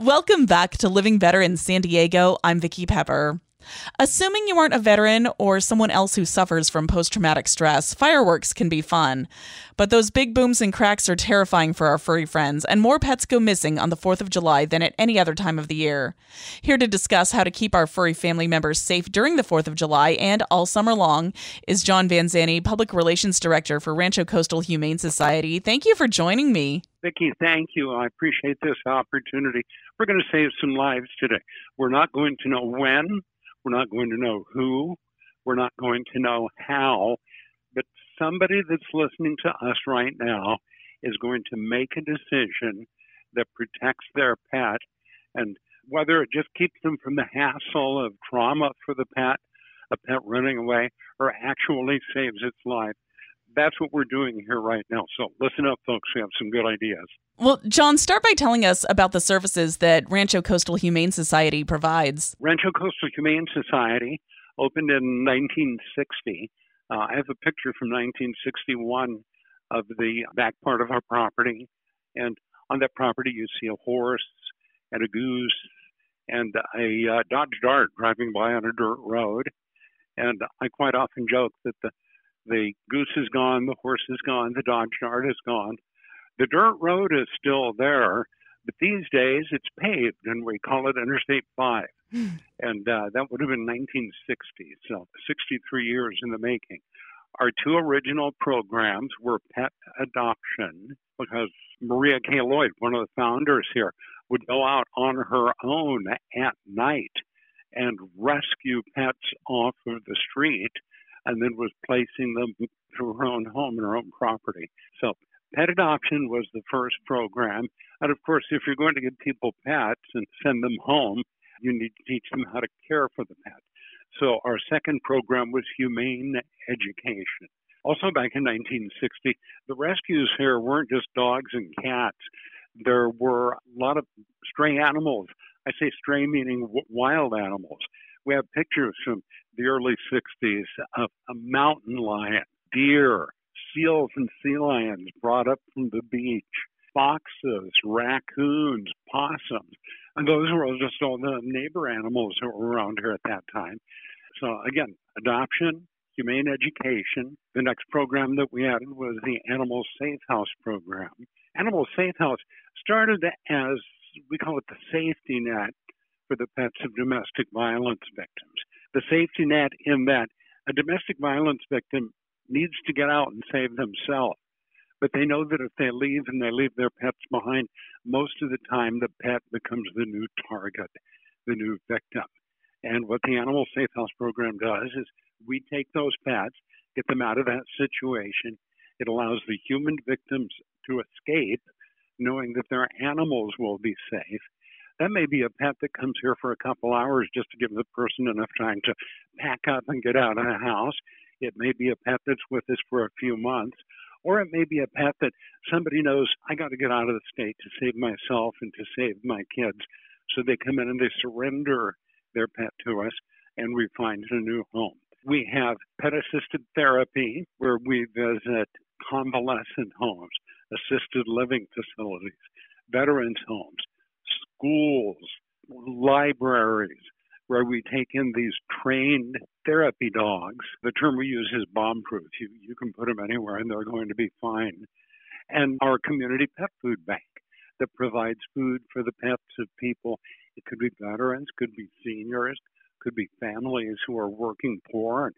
Welcome back to Living Better in San Diego. I'm Vicki Pepper. Assuming you aren't a veteran or someone else who suffers from post traumatic stress, fireworks can be fun. But those big booms and cracks are terrifying for our furry friends, and more pets go missing on the 4th of July than at any other time of the year. Here to discuss how to keep our furry family members safe during the 4th of July and all summer long is John Van Zante, Public Relations Director for Rancho Coastal Humane Society. Thank you for joining me. Vicki, thank you. I appreciate this opportunity. We're going to save some lives today. We're not going to know when, we're not going to know who, we're not going to know how, but somebody that's listening to us right now is going to make a decision that protects their pet. And whether it just keeps them from the hassle of trauma for the pet, a pet running away, or actually saves its life that's what we're doing here right now. So listen up, folks. We have some good ideas. Well, John, start by telling us about the services that Rancho Coastal Humane Society provides. Rancho Coastal Humane Society opened in 1960. Uh, I have a picture from 1961 of the back part of our property. And on that property, you see a horse and a goose and a uh, Dodge Dart driving by on a dirt road. And I quite often joke that the the goose is gone, the horse is gone, the Dodge Dart is gone. The dirt road is still there, but these days it's paved and we call it Interstate 5. and uh, that would have been 1960, so 63 years in the making. Our two original programs were pet adoption because Maria K. Lloyd, one of the founders here, would go out on her own at night and rescue pets off of the street and then was placing them to her own home and her own property. So pet adoption was the first program. And of course, if you're going to give people pets and send them home, you need to teach them how to care for the pet. So our second program was humane education. Also back in 1960, the rescues here weren't just dogs and cats. There were a lot of stray animals. I say stray meaning wild animals. We have pictures from the early 60s of a mountain lion, deer, seals and sea lions brought up from the beach, foxes, raccoons, possums. And those were just all the neighbor animals that were around here at that time. So, again, adoption, humane education. The next program that we added was the Animal Safe House program. Animal Safe House started as we call it the safety net for the pets of domestic violence victims the safety net in that a domestic violence victim needs to get out and save themselves. But they know that if they leave and they leave their pets behind, most of the time the pet becomes the new target, the new victim. And what the Animal Safe House program does is we take those pets, get them out of that situation. It allows the human victims to escape, knowing that their animals will be safe. That may be a pet that comes here for a couple hours just to give the person enough time to pack up and get out of the house. It may be a pet that's with us for a few months, or it may be a pet that somebody knows I got to get out of the state to save myself and to save my kids. So they come in and they surrender their pet to us, and we find a new home. We have pet assisted therapy where we visit convalescent homes, assisted living facilities, veterans homes, schools, libraries, where we take in these trained therapy dogs. The term we use is bomb proof. You, you can put them anywhere and they're going to be fine. And our community pet food bank that provides food for the pets of people. It could be veterans, could be seniors, could be families who are working poor.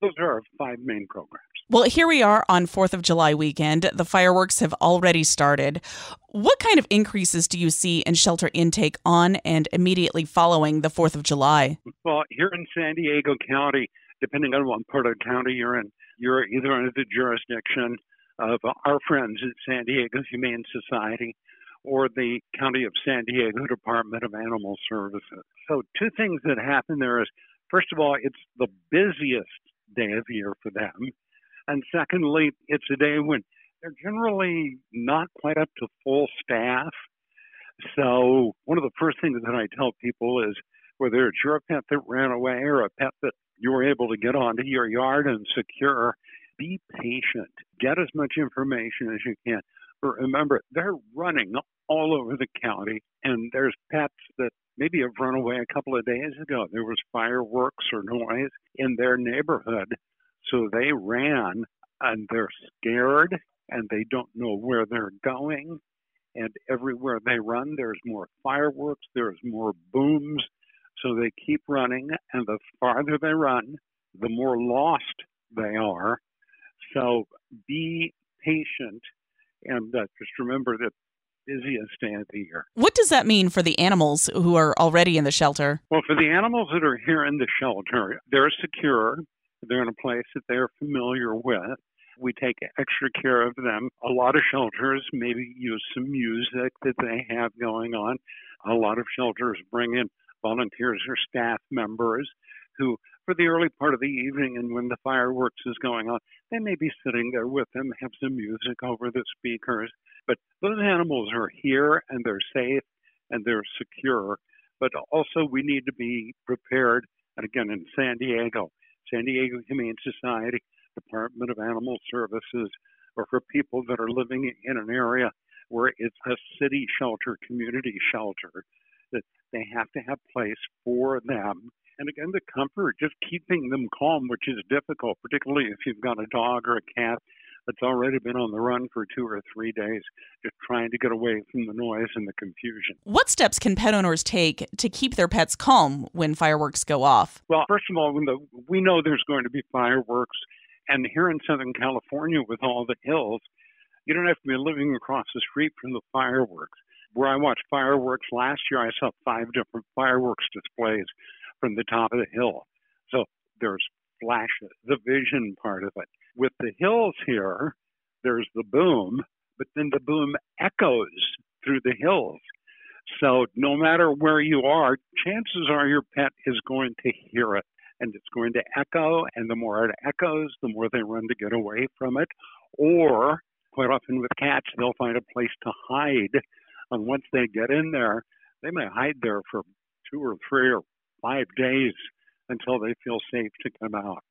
Those are our five main programs. Well, here we are on 4th of July weekend. The fireworks have already started. What kind of increases do you see in shelter intake on and immediately following the 4th of July? Well, here in San Diego County, depending on what part of the county you're in, you're either under the jurisdiction of our friends at San Diego Humane Society or the County of San Diego Department of Animal Services. So, two things that happen there is first of all, it's the busiest day of year for them. And secondly, it's a day when they're generally not quite up to full staff. So, one of the first things that I tell people is whether it's your pet that ran away or a pet that you were able to get onto your yard and secure, be patient. Get as much information as you can. But remember, they're running all over the county, and there's pets that maybe have run away a couple of days ago. There was fireworks or noise in their neighborhood, so they ran and they're scared and they don't know where they're going. And everywhere they run, there's more fireworks, there's more booms. So they keep running, and the farther they run, the more lost they are. So be patient and uh, just remember that busiest day of the year. What does that mean for the animals who are already in the shelter? Well, for the animals that are here in the shelter, they're secure. They're in a place that they're familiar with. We take extra care of them. A lot of shelters maybe use some music that they have going on. A lot of shelters bring in volunteers or staff members who, for the early part of the evening and when the fireworks is going on, they may be sitting there with them, have some music over the speakers. Those animals are here and they're safe and they're secure. But also, we need to be prepared. And again, in San Diego, San Diego Humane Society, Department of Animal Services, or for people that are living in an area where it's a city shelter, community shelter, that they have to have place for them. And again, the comfort, just keeping them calm, which is difficult, particularly if you've got a dog or a cat that's already been on the run for two or three days, just trying to get away from the noise and the confusion. What steps can pet owners take to keep their pets calm when fireworks go off? Well, first of all, when the, we know there's going to be fireworks, and here in Southern California with all the hills, you don't have to be living across the street from the fireworks. Where I watched fireworks last year, I saw five different fireworks displays from the top of the hill. So there's flashes, the vision part of it. With the hills here, there's the boom, but then the boom echoes through the hills. So no matter where you are, chances are your pet is going to hear it and it's going to echo. And the more it echoes, the more they run to get away from it. Or quite often with cats, they'll find a place to hide. And once they get in there, they may hide there for two or three or five days until they feel safe to come out.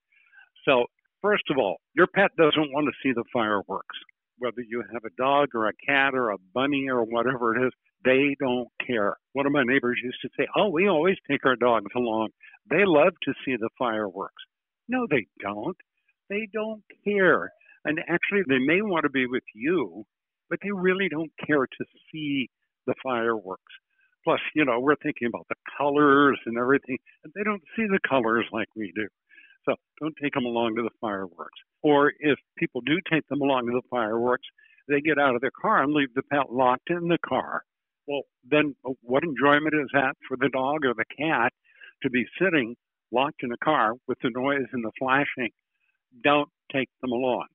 So, first of all, your pet doesn't want to see the fireworks. Whether you have a dog or a cat or a bunny or whatever it is, they don't care. One of my neighbors used to say, Oh, we always take our dogs along. They love to see the fireworks. No, they don't. They don't care. And actually, they may want to be with you, but they really don't care to see the fireworks. Plus, you know, we're thinking about the colors and everything, and they don't see the colors like we do. So don't take them along to the fireworks. Or if people do take them along to the fireworks, they get out of their car and leave the pet locked in the car. Well, then uh, what enjoyment is that for the dog or the cat to be sitting locked in a car with the noise and the flashing? Don't take them along.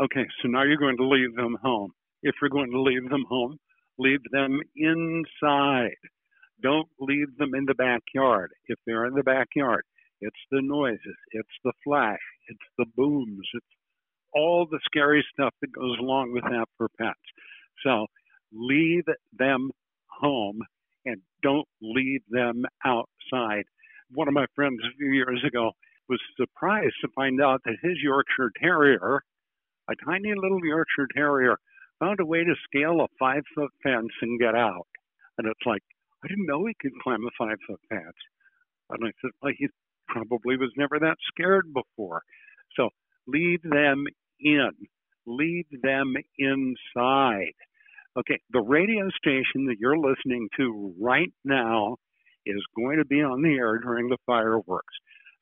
Okay, so now you're going to leave them home. If you're going to leave them home, leave them inside. Don't leave them in the backyard. If they're in the backyard, it's the noises, it's the flash, it's the booms, it's all the scary stuff that goes along with that for pets. So leave them home and don't leave them outside. One of my friends a few years ago was surprised to find out that his Yorkshire Terrier, a tiny little Yorkshire Terrier, found a way to scale a five foot fence and get out. And it's like, I didn't know he could climb a five foot fence. And I said, well, he probably was never that scared before. So leave them in, leave them inside. Okay, the radio station that you're listening to right now is going to be on the air during the fireworks.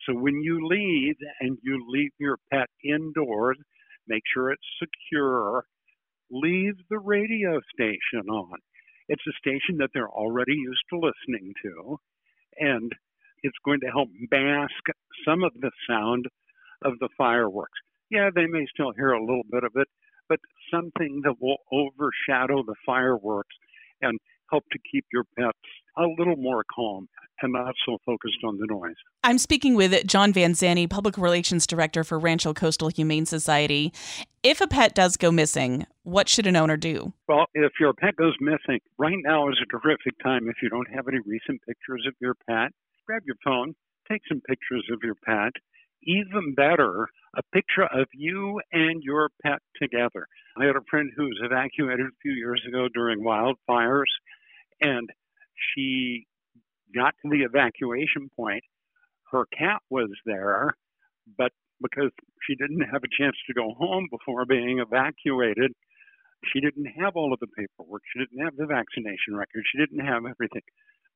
So when you leave and you leave your pet indoors, make sure it's secure. Leave the radio station on. It's a station that they're already used to listening to, and it's going to help mask some of the sound of the fireworks. Yeah, they may still hear a little bit of it, but something that will overshadow the fireworks and help to keep your pets a little more calm and not so focused on the noise. I'm speaking with John Van Zante, Public Relations Director for Rancho Coastal Humane Society. If a pet does go missing, what should an owner do? Well, if your pet goes missing, right now is a terrific time if you don't have any recent pictures of your pet. Grab your phone, take some pictures of your pet, even better, a picture of you and your pet together. I had a friend who was evacuated a few years ago during wildfires, and she got to the evacuation point. Her cat was there, but because she didn't have a chance to go home before being evacuated, she didn't have all of the paperwork. She didn't have the vaccination record. She didn't have everything.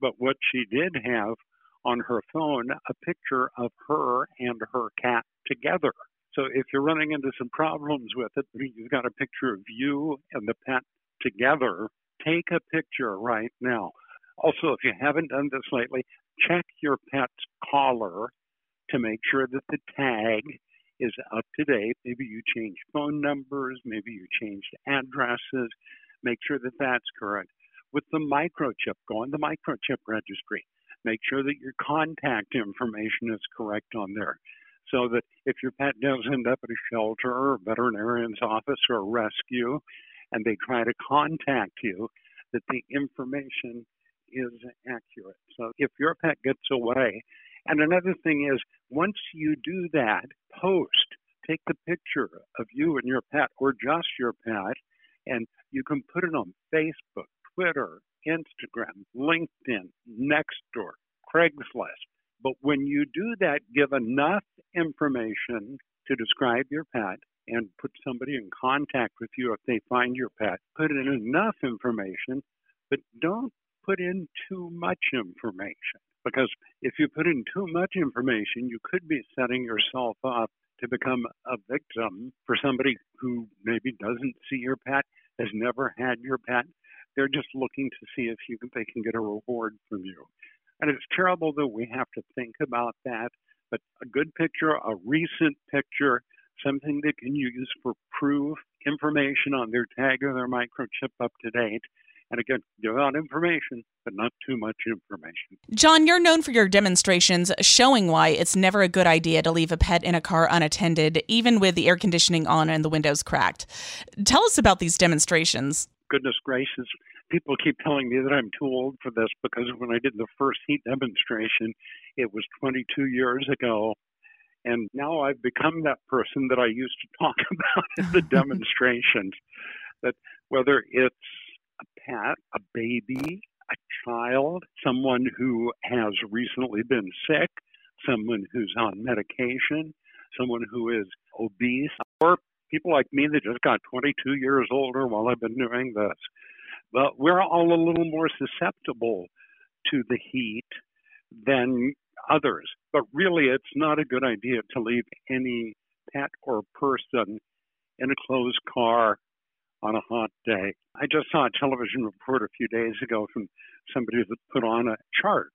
But what she did have on her phone, a picture of her and her cat together. So if you're running into some problems with it, you've got a picture of you and the pet together, take a picture right now. Also, if you haven't done this lately, check your pet's collar to make sure that the tag is up to date. Maybe you changed phone numbers, maybe you changed addresses. Make sure that that's correct. With the microchip, go on the microchip registry. Make sure that your contact information is correct on there so that if your pet does end up at a shelter or a veterinarian's office or a rescue and they try to contact you, that the information is accurate. So if your pet gets away, and another thing is once you do that, post, take the picture of you and your pet or just your pet, and you can put it on Facebook, Twitter, Instagram, LinkedIn, Nextdoor, Craigslist. But when you do that, give enough information to describe your pet and put somebody in contact with you if they find your pet. Put in enough information, but don't put in too much information. Because if you put in too much information, you could be setting yourself up to become a victim for somebody who maybe doesn't see your pet, has never had your pet. They're just looking to see if you can, they can get a reward from you. And it's terrible that we have to think about that, but a good picture, a recent picture, something they can use for proof, information on their tag or their microchip up to date, and again, give out information, but not too much information. John, you're known for your demonstrations showing why it's never a good idea to leave a pet in a car unattended, even with the air conditioning on and the windows cracked. Tell us about these demonstrations. Goodness gracious. People keep telling me that I'm too old for this because when I did the first heat demonstration, it was 22 years ago. And now I've become that person that I used to talk about in the demonstrations. that whether it's a pet, a baby, a child, someone who has recently been sick, someone who's on medication, someone who is obese, or people like me that just got 22 years older while I've been doing this. But we're all a little more susceptible to the heat than others. But really, it's not a good idea to leave any pet or person in a closed car on a hot day. I just saw a television report a few days ago from somebody that put on a chart,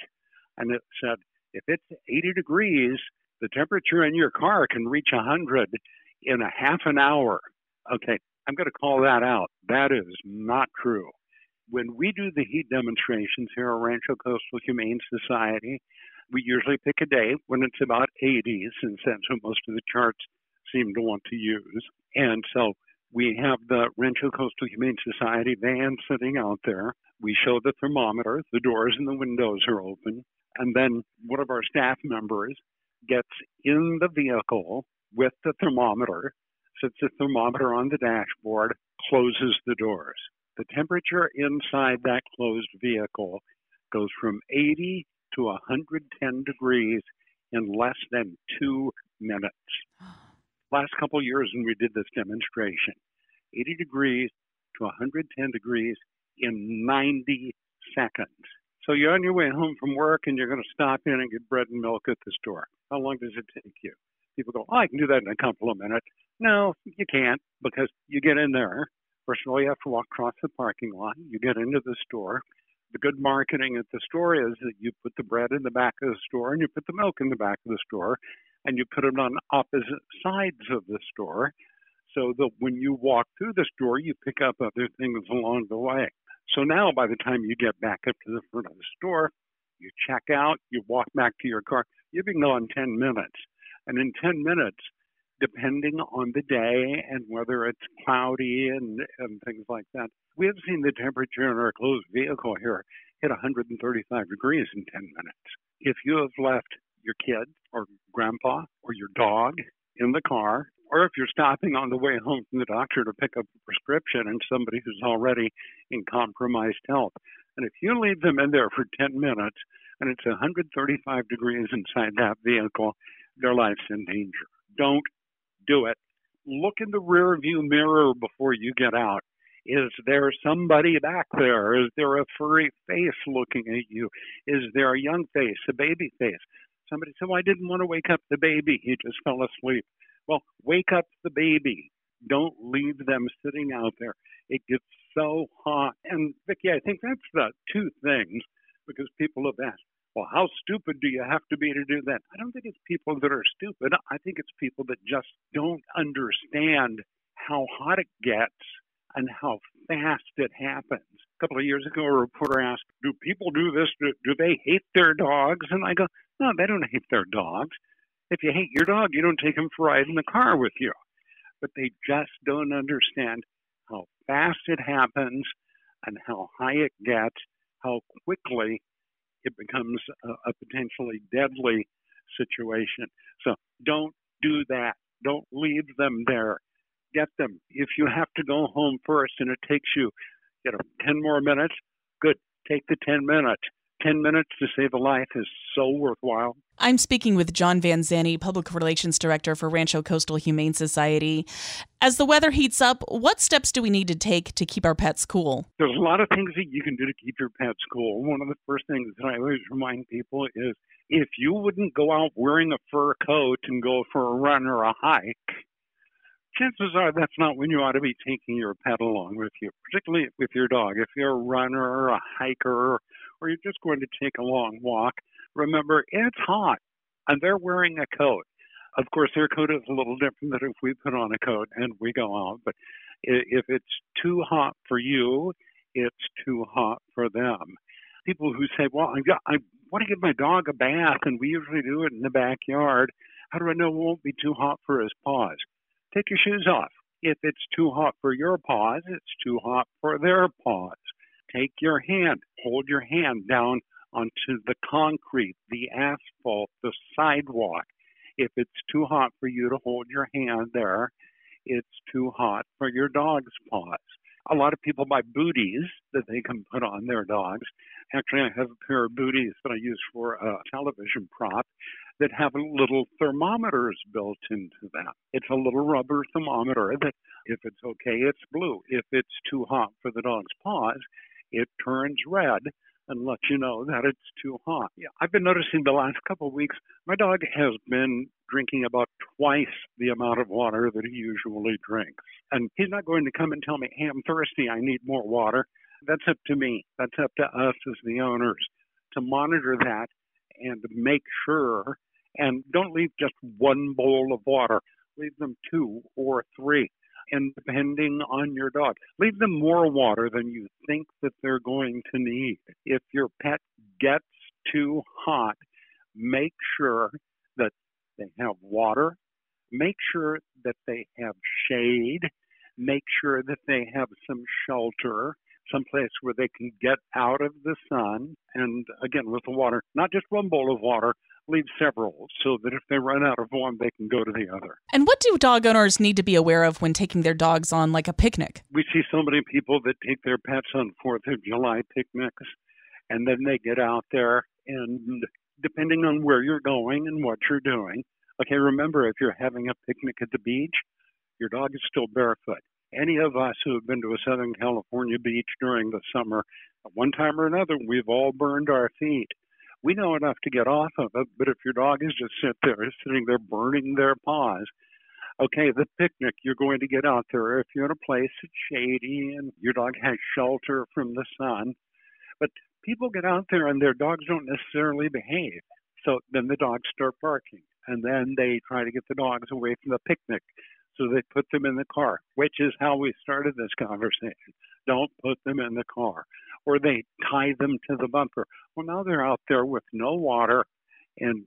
and it said if it's 80 degrees, the temperature in your car can reach 100 in a half an hour. Okay, I'm going to call that out. That is not true. When we do the heat demonstrations here at Rancho Coastal Humane Society, we usually pick a day when it's about 80, since that's what most of the charts seem to want to use. And so we have the Rancho Coastal Humane Society van sitting out there. We show the thermometer, the doors and the windows are open. And then one of our staff members gets in the vehicle with the thermometer, sets the thermometer on the dashboard, closes the doors. The temperature inside that closed vehicle goes from 80 to 110 degrees in less than two minutes. last couple years when we did this demonstration 80 degrees to 110 degrees in 90 seconds. So you're on your way home from work and you're going to stop in and get bread and milk at the store. How long does it take you? People go, oh, I can do that in a couple of minutes. No, you can't because you get in there. First of all, you have to walk across the parking lot. You get into the store. The good marketing at the store is that you put the bread in the back of the store and you put the milk in the back of the store and you put it on opposite sides of the store so that when you walk through the store, you pick up other things along the way. So now, by the time you get back up to the front of the store, you check out, you walk back to your car, you've been gone 10 minutes. And in 10 minutes, depending on the day and whether it's cloudy and, and things like that, we have seen the temperature in our closed vehicle here hit 135 degrees in 10 minutes. If you have left your kid or grandpa or your dog in the car, or if you're stopping on the way home from the doctor to pick up a prescription and somebody who's already in compromised health. And if you leave them in there for 10 minutes and it's 135 degrees inside that vehicle, their life's in danger. Don't do it. Look in the rear view mirror before you get out. Is there somebody back there? Is there a furry face looking at you? Is there a young face, a baby face? Somebody said, Well, I didn't want to wake up the baby. He just fell asleep. Well, wake up the baby. Don't leave them sitting out there. It gets so hot. And Vicki, I think that's the two things because people have asked, well, how stupid do you have to be to do that? I don't think it's people that are stupid. I think it's people that just don't understand how hot it gets and how fast it happens. A couple of years ago, a reporter asked, Do people do this? Do, do they hate their dogs? And I go, No, they don't hate their dogs. If you hate your dog, you don't take him for a ride in the car with you. But they just don't understand how fast it happens and how high it gets, how quickly it becomes a, a potentially deadly situation. So don't do that. Don't leave them there. Get them. If you have to go home first and it takes you, you know, 10 more minutes, good. Take the 10 minutes. 10 minutes to save a life is so worthwhile. I'm speaking with John Van Zante, Public Relations Director for Rancho Coastal Humane Society. As the weather heats up, what steps do we need to take to keep our pets cool? There's a lot of things that you can do to keep your pets cool. One of the first things that I always remind people is if you wouldn't go out wearing a fur coat and go for a run or a hike, chances are that's not when you ought to be taking your pet along with you, particularly with your dog. If you're a runner or a hiker or you're just going to take a long walk, remember it's hot and they're wearing a coat. Of course, their coat is a little different than if we put on a coat and we go out, but if it's too hot for you, it's too hot for them. People who say, Well, I, got, I want to give my dog a bath, and we usually do it in the backyard. How do I know it won't be too hot for his paws? Take your shoes off. If it's too hot for your paws, it's too hot for their paws. Take your hand, hold your hand down onto the concrete, the asphalt, the sidewalk. If it's too hot for you to hold your hand there, it's too hot for your dog's paws. A lot of people buy booties that they can put on their dogs. Actually, I have a pair of booties that I use for a television prop that have little thermometers built into them. It's a little rubber thermometer that, if it's okay, it's blue. If it's too hot for the dog's paws, it turns red and lets you know that it's too hot. Yeah, I've been noticing the last couple of weeks, my dog has been drinking about twice the amount of water that he usually drinks. And he's not going to come and tell me, hey, I'm thirsty, I need more water. That's up to me. That's up to us as the owners to monitor that and make sure and don't leave just one bowl of water. Leave them two or three and depending on your dog. Leave them more water than you think that they're going to need. If your pet gets too hot, make sure that they have water, make sure that they have shade, make sure that they have some shelter, someplace where they can get out of the sun. And again, with the water, not just one bowl of water, leave several so that if they run out of one, they can go to the other. And what do dog owners need to be aware of when taking their dogs on like a picnic? We see so many people that take their pets on 4th of July picnics and then they get out there and depending on where you're going and what you're doing. Okay, remember if you're having a picnic at the beach, your dog is still barefoot. Any of us who have been to a Southern California beach during the summer, at one time or another, we've all burned our feet we know enough to get off of it, but if your dog is just sit there, sitting there burning their paws, okay, the picnic, you're going to get out there. If you're in a place that's shady and your dog has shelter from the sun, but people get out there and their dogs don't necessarily behave. So then the dogs start barking, and then they try to get the dogs away from the picnic. So they put them in the car, which is how we started this conversation. Don't put them in the car or they tie them to the bumper. Well, now they're out there with no water and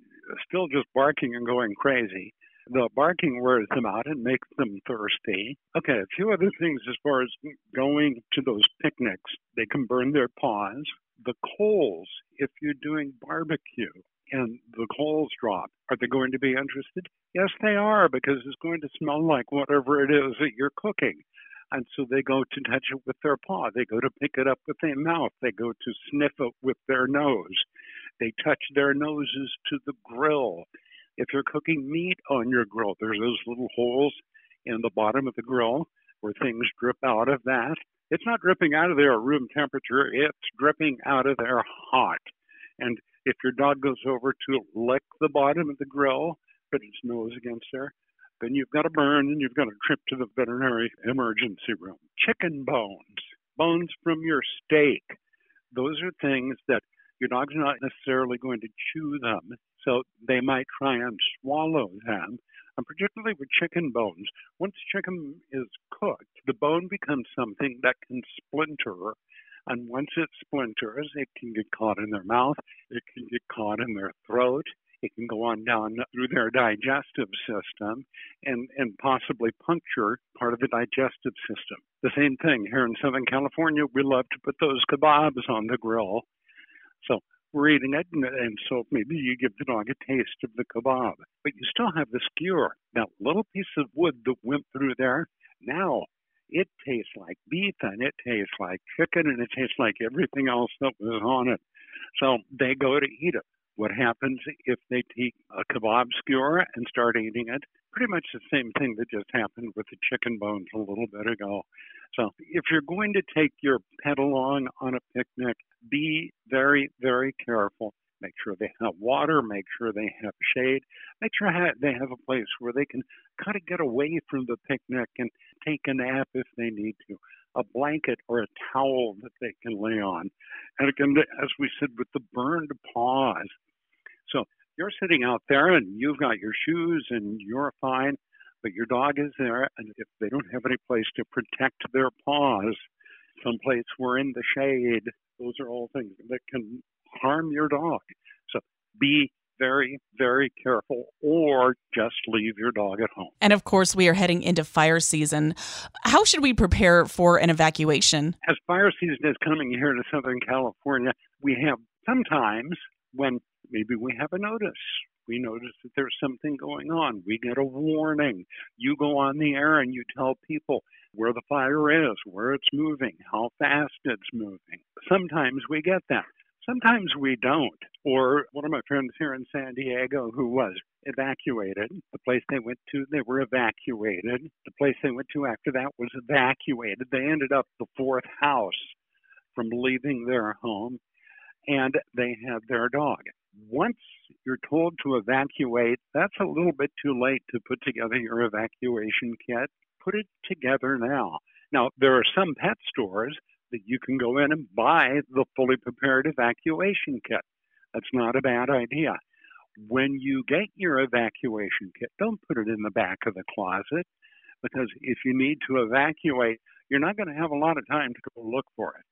still just barking and going crazy. The barking wears them out and makes them thirsty. Okay, a few other things as far as going to those picnics. They can burn their paws. The coals, if you're doing barbecue, and the coals drop. Are they going to be interested? Yes, they are, because it's going to smell like whatever it is that you're cooking. And so they go to touch it with their paw. They go to pick it up with their mouth. They go to sniff it with their nose. They touch their noses to the grill. If you're cooking meat on your grill, there's those little holes in the bottom of the grill where things drip out of that. It's not dripping out of there at room temperature, it's dripping out of there hot. And if your dog goes over to lick the bottom of the grill, put its nose against there, then you've got a burn and you've got a trip to the veterinary emergency room. Chicken bones, bones from your steak. Those are things that your dog's not necessarily going to chew them, so they might try and swallow them. And particularly with chicken bones, once chicken is cooked, the bone becomes something that can splinter. And once it splinters, it can get caught in their mouth, it can get caught in their throat, it can go on down through their digestive system and, and possibly puncture part of the digestive system. The same thing here in Southern California, we love to put those kebabs on the grill. So we're eating it, and, and so maybe you give the dog a taste of the kebab, but you still have the skewer. That little piece of wood that went through there, now it tastes like beef and it tastes like chicken and it tastes like everything else that was on it. So they go to eat it. What happens if they take a kebab skewer and start eating it? Pretty much the same thing that just happened with the chicken bones a little bit ago. So if you're going to take your pet along on a picnic, be very, very careful. Make sure they have water, make sure they have shade, make sure they have a place where they can kind of get away from the picnic and take a nap if they need to a blanket or a towel that they can lay on. And again, as we said, with the burned paws, so you're sitting out there and you've got your shoes and you're fine, but your dog is there, and if they don't have any place to protect their paws, someplace where in the shade, those are all things that can harm your dog. So be very, very careful or just leave your dog at home. And of course, we are heading into fire season. How should we prepare for an evacuation? As fire season is coming here to Southern California, we have sometimes when maybe we have a notice. We notice that there's something going on. We get a warning. You go on the air and you tell people where the fire is, where it's moving, how fast it's moving. Sometimes we get that. Sometimes we don't. Or one of my friends here in San Diego who was evacuated, the place they went to, they were evacuated. The place they went to after that was evacuated. They ended up the fourth house from leaving their home and they had their dog. Once you're told to evacuate, that's a little bit too late to put together your evacuation kit. Put it together now. Now, there are some pet stores that you can go in and buy the fully prepared evacuation kit. That's not a bad idea. When you get your evacuation kit, don't put it in the back of the closet because if you need to evacuate, you're not going to have a lot of time to go look for it.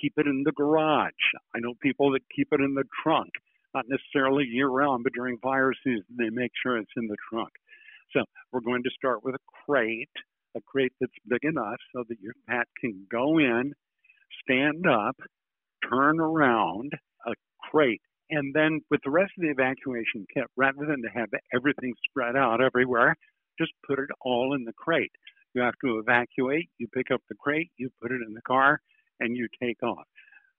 Keep it in the garage. I know people that keep it in the trunk, not necessarily year round, but during fire season, they make sure it's in the trunk. So we're going to start with a crate, a crate that's big enough so that your pet can go in, stand up, turn around, a crate. And then with the rest of the evacuation kit, rather than to have everything spread out everywhere, just put it all in the crate. You have to evacuate, you pick up the crate, you put it in the car, and you take off.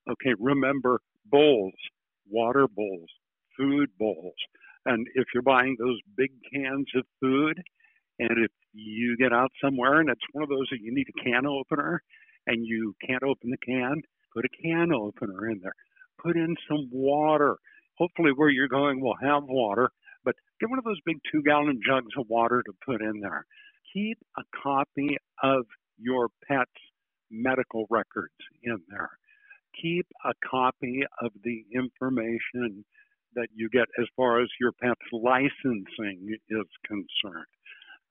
Okay, remember bowls, water bowls, food bowls. And if you're buying those big cans of food, and if you get out somewhere and it's one of those that you need a can opener and you can't open the can, put a can opener in there. Put in some water. Hopefully, where you're going will have water, but get one of those big two gallon jugs of water to put in there. Keep a copy of your pet's medical records in there. Keep a copy of the information that you get as far as your pet's licensing is concerned.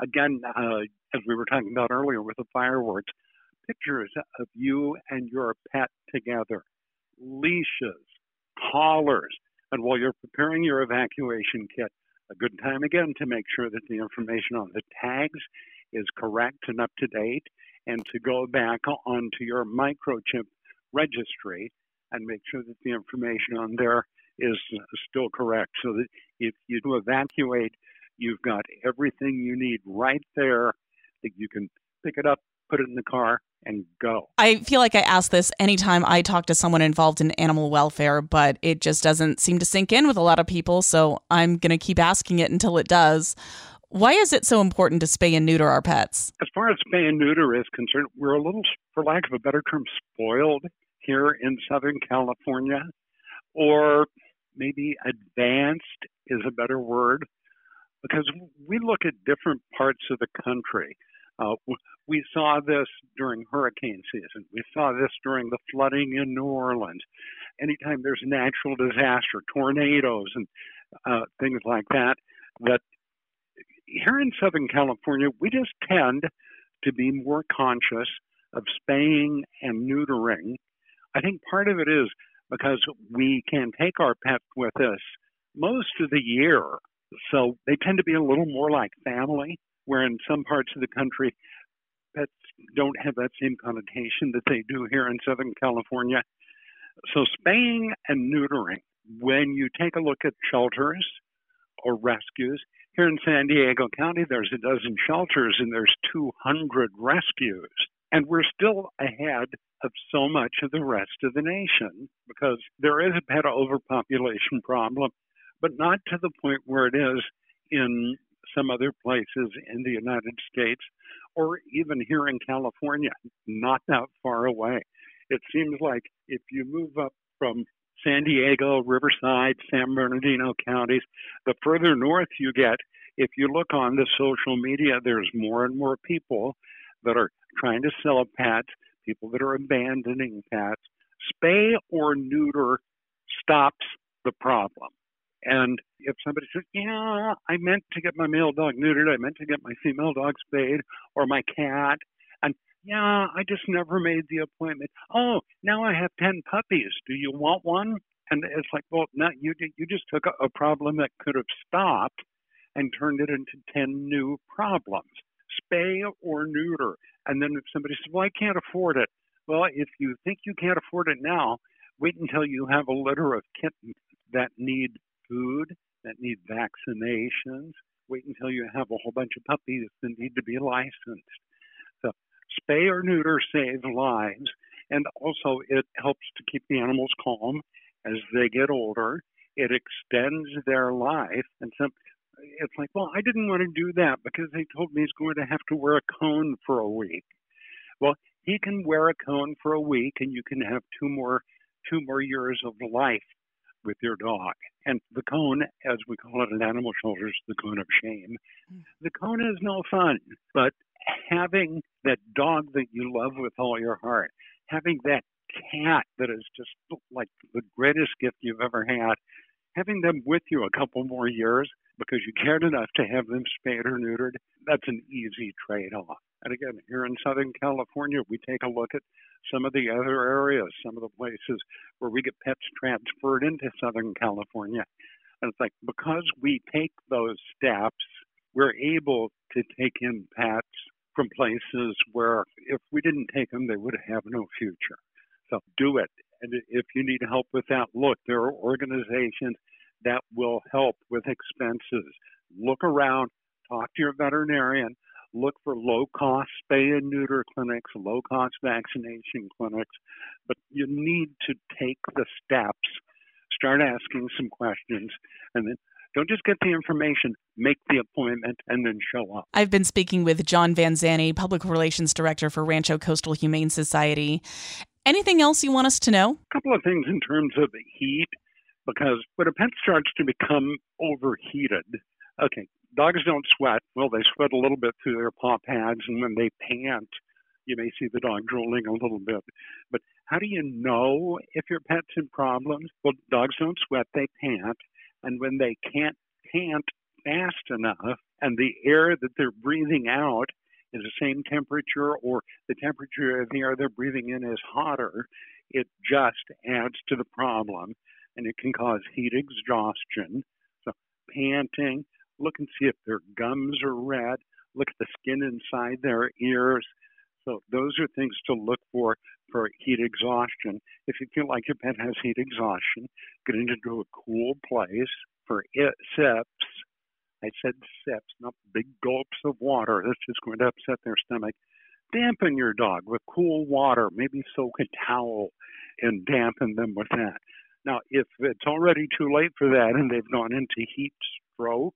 Again, uh, as we were talking about earlier with the fireworks, pictures of you and your pet together, leashes, collars, and while you're preparing your evacuation kit, a good time again to make sure that the information on the tags is correct and up to date and to go back onto your microchip registry and make sure that the information on there is still correct. So that if you do evacuate, you've got everything you need right there that you can pick it up, put it in the car, and go. I feel like I ask this anytime I talk to someone involved in animal welfare, but it just doesn't seem to sink in with a lot of people. So I'm going to keep asking it until it does. Why is it so important to spay and neuter our pets? As far as spay and neuter is concerned, we're a little, for lack of a better term, spoiled here in Southern California, or maybe advanced is a better word, because we look at different parts of the country. Uh, we saw this during hurricane season. We saw this during the flooding in New Orleans. Anytime there's a natural disaster, tornadoes and uh, things like that, that here in Southern California, we just tend to be more conscious of spaying and neutering. I think part of it is because we can take our pets with us most of the year. So they tend to be a little more like family, where in some parts of the country, pets don't have that same connotation that they do here in Southern California. So spaying and neutering, when you take a look at shelters or rescues, here in San Diego County, there's a dozen shelters and there's 200 rescues. And we're still ahead of so much of the rest of the nation because there is a pet overpopulation problem, but not to the point where it is in some other places in the United States or even here in California, not that far away. It seems like if you move up from San Diego, Riverside, San Bernardino counties. The further north you get, if you look on the social media, there's more and more people that are trying to sell pets, people that are abandoning pets. Spay or neuter stops the problem. And if somebody says, Yeah, I meant to get my male dog neutered, I meant to get my female dog spayed, or my cat, and yeah, I just never made the appointment. Oh, now I have 10 puppies. Do you want one? And it's like, well, no, you, you just took a, a problem that could have stopped and turned it into 10 new problems. Spay or neuter. And then if somebody says, well, I can't afford it. Well, if you think you can't afford it now, wait until you have a litter of kittens that need food, that need vaccinations. Wait until you have a whole bunch of puppies that need to be licensed spay or neuter saves lives, and also it helps to keep the animals calm as they get older. It extends their life, and some it's like, well, I didn't want to do that because they told me he's going to have to wear a cone for a week. Well, he can wear a cone for a week, and you can have two more two more years of life with your dog. And the cone, as we call it in animal shelters, the cone of shame. Mm. The cone is no fun, but having that dog that you love with all your heart, having that cat that is just like the greatest gift you've ever had, having them with you a couple more years because you cared enough to have them spayed or neutered, that's an easy trade off. And again, here in Southern California, we take a look at some of the other areas, some of the places where we get pets transferred into Southern California. And it's like because we take those steps, we're able to take in pets from places where if we didn't take them, they would have no future. So do it. And if you need help with that, look, there are organizations that will help with expenses. Look around, talk to your veterinarian, look for low cost spay and neuter clinics, low cost vaccination clinics, but you need to take the steps, start asking some questions, and then don't just get the information, make the appointment, and then show up. I've been speaking with John Van Zante, Public Relations Director for Rancho Coastal Humane Society. Anything else you want us to know? A couple of things in terms of heat, because when a pet starts to become overheated, okay, dogs don't sweat. Well, they sweat a little bit through their paw pads, and when they pant, you may see the dog drooling a little bit. But how do you know if your pet's in problems? Well, dogs don't sweat, they pant. And when they can't pant fast enough and the air that they're breathing out is the same temperature or the temperature of the air they're breathing in is hotter, it just adds to the problem and it can cause heat exhaustion. So, panting, look and see if their gums are red, look at the skin inside their ears. So those are things to look for for heat exhaustion. If you feel like your pet has heat exhaustion, get into a cool place for it, sips. I said sips, not big gulps of water. That's just going to upset their stomach. Dampen your dog with cool water. Maybe soak a towel and dampen them with that. Now, if it's already too late for that and they've gone into heat stroke,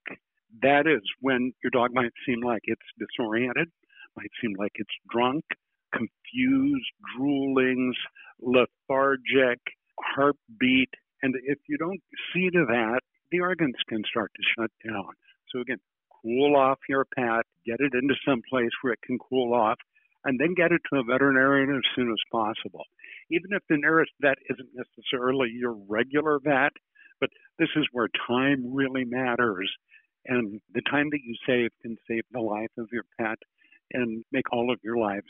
that is when your dog might seem like it's disoriented, might seem like it's drunk, confused, droolings, lethargic, heartbeat. And if you don't see to that, the organs can start to shut down. So again, cool off your pet, get it into some place where it can cool off, and then get it to a veterinarian as soon as possible. Even if the nearest vet isn't necessarily your regular vet, but this is where time really matters. And the time that you save can save the life of your pet and make all of your lives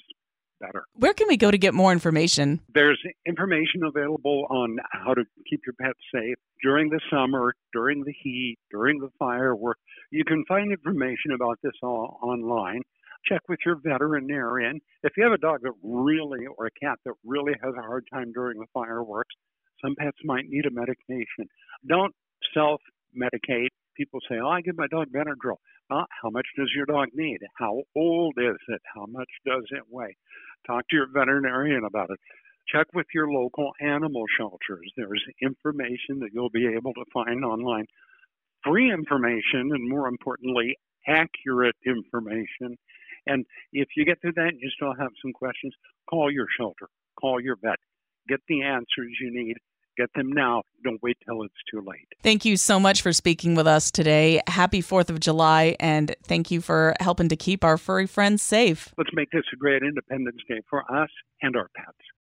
better. Where can we go to get more information? There's information available on how to keep your pets safe during the summer, during the heat, during the firework. You can find information about this all online. Check with your veterinarian. If you have a dog that really, or a cat that really has a hard time during the fireworks, some pets might need a medication. Don't self medicate. People say, Oh, I give my dog Benadryl. Well, how much does your dog need? How old is it? How much does it weigh? Talk to your veterinarian about it. Check with your local animal shelters. There's information that you'll be able to find online. Free information, and more importantly, accurate information. And if you get through that and you still have some questions, call your shelter, call your vet, get the answers you need. Get them now. Don't wait till it's too late. Thank you so much for speaking with us today. Happy 4th of July, and thank you for helping to keep our furry friends safe. Let's make this a great Independence Day for us and our pets.